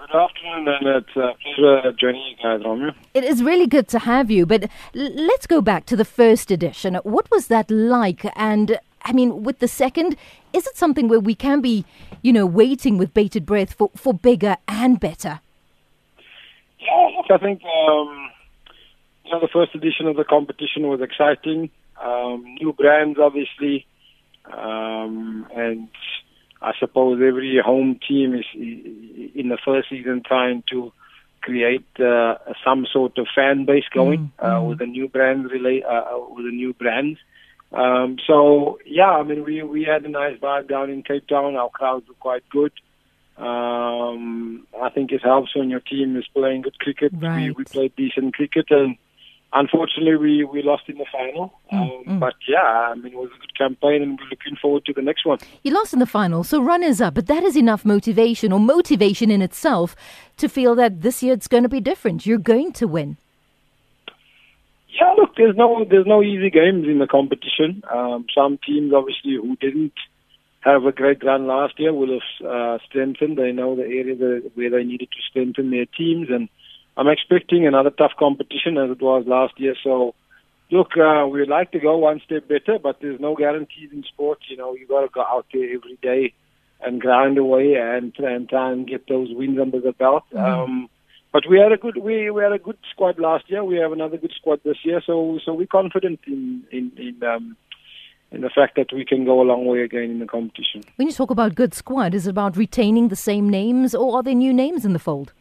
Good afternoon, and it's a pleasure joining you guys, Romeo. It is really good to have you, but let's go back to the first edition. What was that like? And I mean, with the second, is it something where we can be, you know, waiting with bated breath for, for bigger and better? Yeah, look, I think um, you know the first edition of the competition was exciting. Um, new brands, obviously, um, and I suppose every home team is in the first season trying to create uh, some sort of fan base going Mm, uh, mm. with the new brand relate uh, with the new brands. Um, so yeah, I mean we we had a nice vibe down in Cape Town. Our crowds were quite good. Um, I think it helps when your team is playing good cricket. We, Right. we played decent cricket, and unfortunately, we, we lost in the final. Mm, um, mm. But yeah, I mean, it was a good campaign, and we're looking forward to the next one. You lost in the final, so runners up, but that is enough motivation or motivation in itself to feel that this year it's going to be different. You're going to win. Yeah, look, there's no there's no easy games in the competition. Um, some teams, obviously, who didn't have a great run last year will have uh, strengthened. They know the area that, where they needed to strengthen their teams, and I'm expecting another tough competition as it was last year. So, look, uh, we'd like to go one step better, but there's no guarantees in sports. You know, you got to go out there every day and grind away and, try and try and get those wins under the belt. Um, but we had a good we, we had a good squad last year. We have another good squad this year, so so we're confident in in in, um, in the fact that we can go a long way again in the competition. When you talk about good squad, is it about retaining the same names or are there new names in the fold?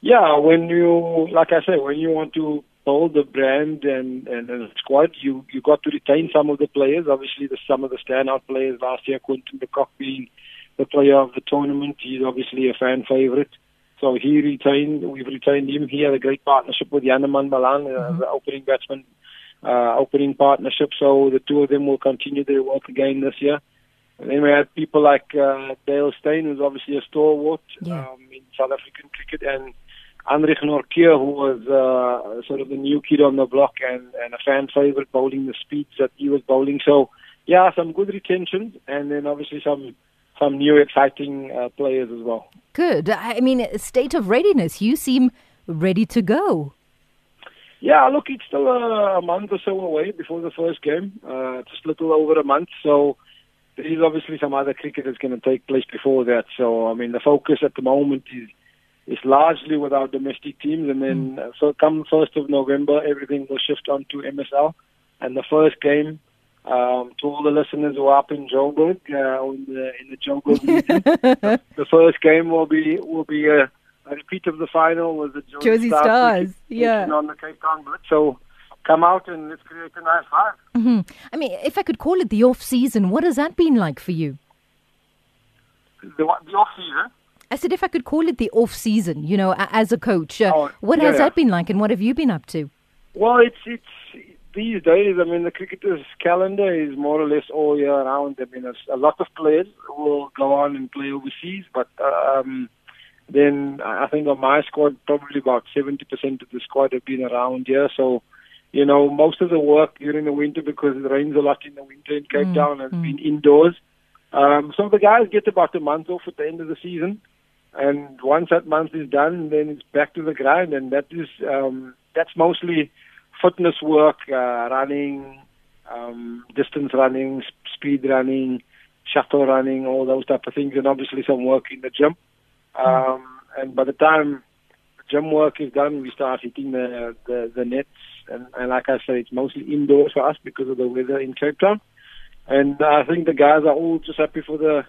Yeah, when you like I say, when you want to build the brand and and, and squad, you you got to retain some of the players. Obviously, the some of the standout players last year, Quinton de Kock being the player of the tournament. He's obviously a fan favorite. So he retained, we've retained him. He had a great partnership with Janneman Malan, uh, the opening batsman, uh, opening partnership. So the two of them will continue their work again this year. And then we had people like uh, Dale Steyn, who's obviously a stalwart Yeah. um, in South African cricket, and Anrich Nortje, who was uh, sort of the new kid on the block and, and a fan favorite, bowling the speeds that he was bowling. So, yeah, some good retentions, and then obviously some some new exciting uh, players as well. Good. I mean, state of readiness. You seem ready to go. Yeah, look, it's still a, a month or so away before the first game. Uh, just a little over a month, so there is obviously some other cricket that's going to take place before that. So, I mean, the focus at the moment is is largely with our domestic teams, and then uh, so come first of November, everything will shift on to MSL, and the first game. Um, to all the listeners who are up in Joburg, uh, in the in the Joburg region, the first game will be will be a, a repeat of the final with the Jersey, Jozi Stars Stars, yeah. on the Cape Town Blitz. So come out and let's create a nice vibe. hmm I mean, if I could call it the off season, what has that been like for you? The, the off season. I said, if I could call it the off season, you know, as a coach, uh, Oh, what yeah, has yeah. that been like and what have you been up to? Well, it's it's these days. I mean, the cricketers' calendar is more or less all year round. I mean, a, a lot of players will go on and play overseas, but um, then I think on my squad, probably about seventy percent of the squad have been around here. So, you know, most of the work during the winter because it rains a lot in the winter in Cape Mm, Town has mm. been indoors. Um, so the guys get about a month off at the end of the season. And once that month is done, then it's back to the grind, and that is um, that's mostly fitness work, uh, running, um, distance running, sp- speed running, shuttle running, all those type of things, and obviously some work in the gym. Um, and by the time gym work is done, we start hitting the the, the nets, and, and like I say, it's mostly indoors for us because of the weather in Cape Town. And I think the guys are all just happy for the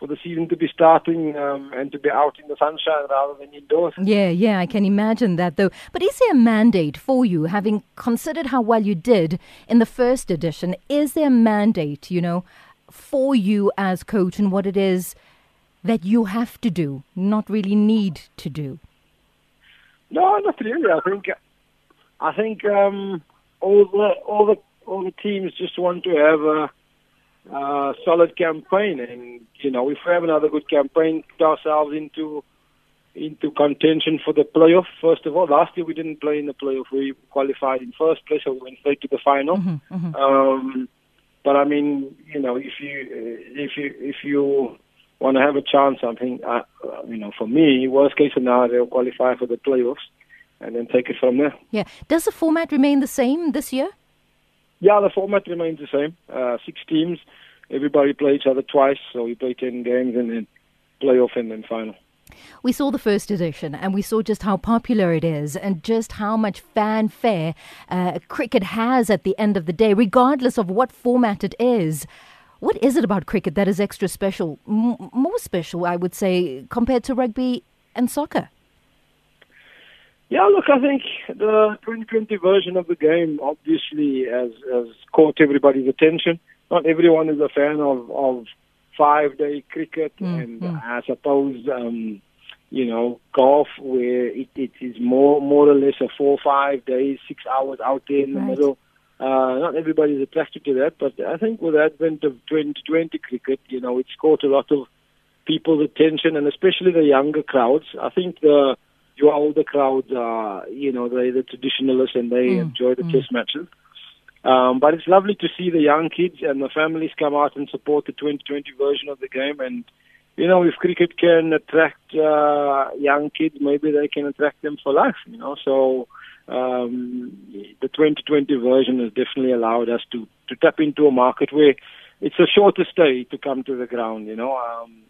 for the season to be starting um, and to be out in the sunshine rather than indoors. Yeah, yeah, I can imagine that though. But is there a mandate for you, having considered how well you did in the first edition? Is there a mandate, you know, for you as coach and what it is that you have to do, not really need to do? No, not really. I think I think um, all the all the all the teams just want to have a, a solid campaign, and you know, if we have another good campaign, put ourselves into into contention for the playoff. First of all, last year we didn't play in the playoff; we qualified in first place, so we went straight to the final. Mhm, mhm. Um, but I mean, you know, if you if you if you want to have a chance. I think, uh, you know, for me, worst case scenario, qualify for the playoffs and then take it from there. Yeah. Does the format remain the same this year? Yeah, the format remains the same. Uh, six teams. Everybody play each other twice, so we play 10 games and then playoff and then final. We saw the first edition and we saw just how popular it is and just how much fanfare uh, cricket has at the end of the day, regardless of what format it is. What is it about cricket that is extra special, M- more special, I would say, compared to rugby and soccer? Yeah, look, I think the 2020 version of the game obviously has, has caught everybody's attention. Not everyone is a fan of, of five day cricket, mm, and. I suppose um, you know golf where it, it is more more or less a four five days, six hours out there in the middle. Uh, not everybody is attracted to that, but I think with the advent of 2020 cricket, you know, it's caught a lot of people's attention, and especially the younger crowds. I think the your older crowds are, you know, they're the traditionalists and they mm, enjoy the mm. test matches. Um, but it's lovely to see the young kids and the families come out and support the 2020 version of the game. And, you know, if cricket can attract uh, young kids, maybe they can attract them for life, you know. So um, the 2020 version has definitely allowed us to, to tap into a market where it's a shorter stay to come to the ground, you know. Um,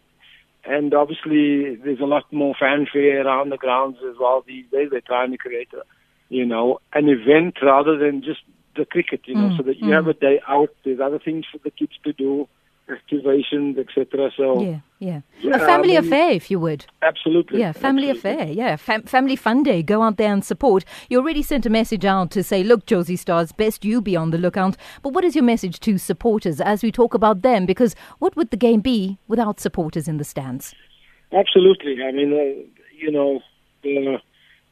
and obviously, there's a lot more fanfare around the grounds as well these days. They're trying to create a, you know, an event rather than just the cricket, you know, mm, so that you mm. have a day out. There's other things for the kids to do, activations, etc. So yeah, yeah, yeah, a family I mean, affair, if you would. Absolutely. Yeah, family absolutely. affair. Yeah, Fam- family fun day. Go out there and support. You already sent a message out to say, look, Jozi Stars, best you be on the lookout. But what is your message to supporters as we talk about them? Because what would the game be without supporters in the stands? Absolutely. I mean, uh, you know, the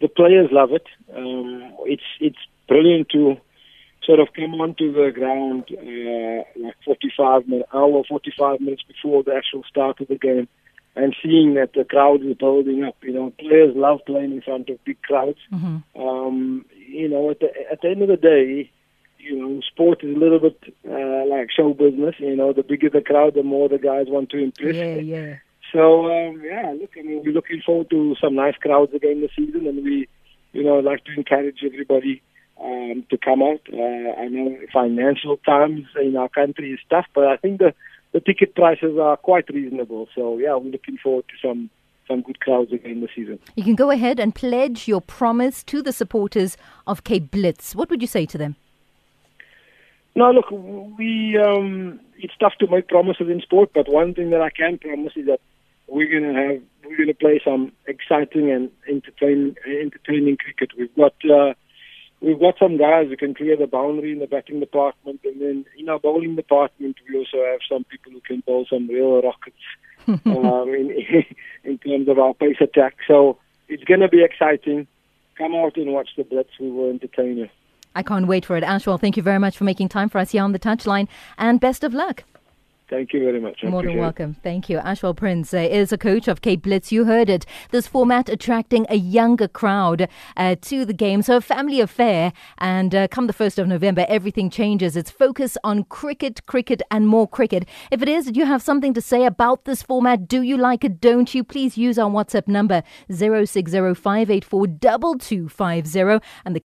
the players love it. Um, it's it's brilliant to sort of come onto the ground uh, like 45 minutes, hour, 45 minutes before the actual start of the game, and seeing that the crowd is building up. You know, players love playing in front of big crowds. Mm-hmm. Um, you know, at the at the end of the day, you know, sport is a little bit uh, like show business. You know, the bigger the crowd, the more the guys want to impress. Yeah, yeah. So um, yeah, look, I mean, we're looking forward to some nice crowds again this season, and we, you know, like to encourage everybody um, to come out. Uh, I know financial times in our country is tough, but I think the the ticket prices are quite reasonable. So yeah, we're looking forward to some some good crowds again this season. You can go ahead and pledge your promise to the supporters of Cape Blitz. What would you say to them? No, look, we um, it's tough to make promises in sport, but one thing that I can promise is that we're going to have we're going to play some exciting and entertaining entertaining cricket. We've got uh, we've got some guys who can clear the boundary in the batting department, and then in our bowling department, we also have some people who can bowl some real rockets um, in in terms of our pace attack. So it's going to be exciting. Come out and watch the Blitz. We will entertain you. I can't wait for it. Ashwil, thank you very much for making time for us here on the touchline, and best of luck. Thank you very much. I More than welcome. It. Thank you. Ashwil Prince uh, is a coach of Cape Blitz. You heard it. This format attracting a younger crowd uh, to the game. So a family affair. And uh, come the 1st of November, everything changes. It's focus on cricket, cricket, and more cricket. If it is, do you have something to say about this format? Do you like it? Don't you? Please use our WhatsApp number 0605842250 and the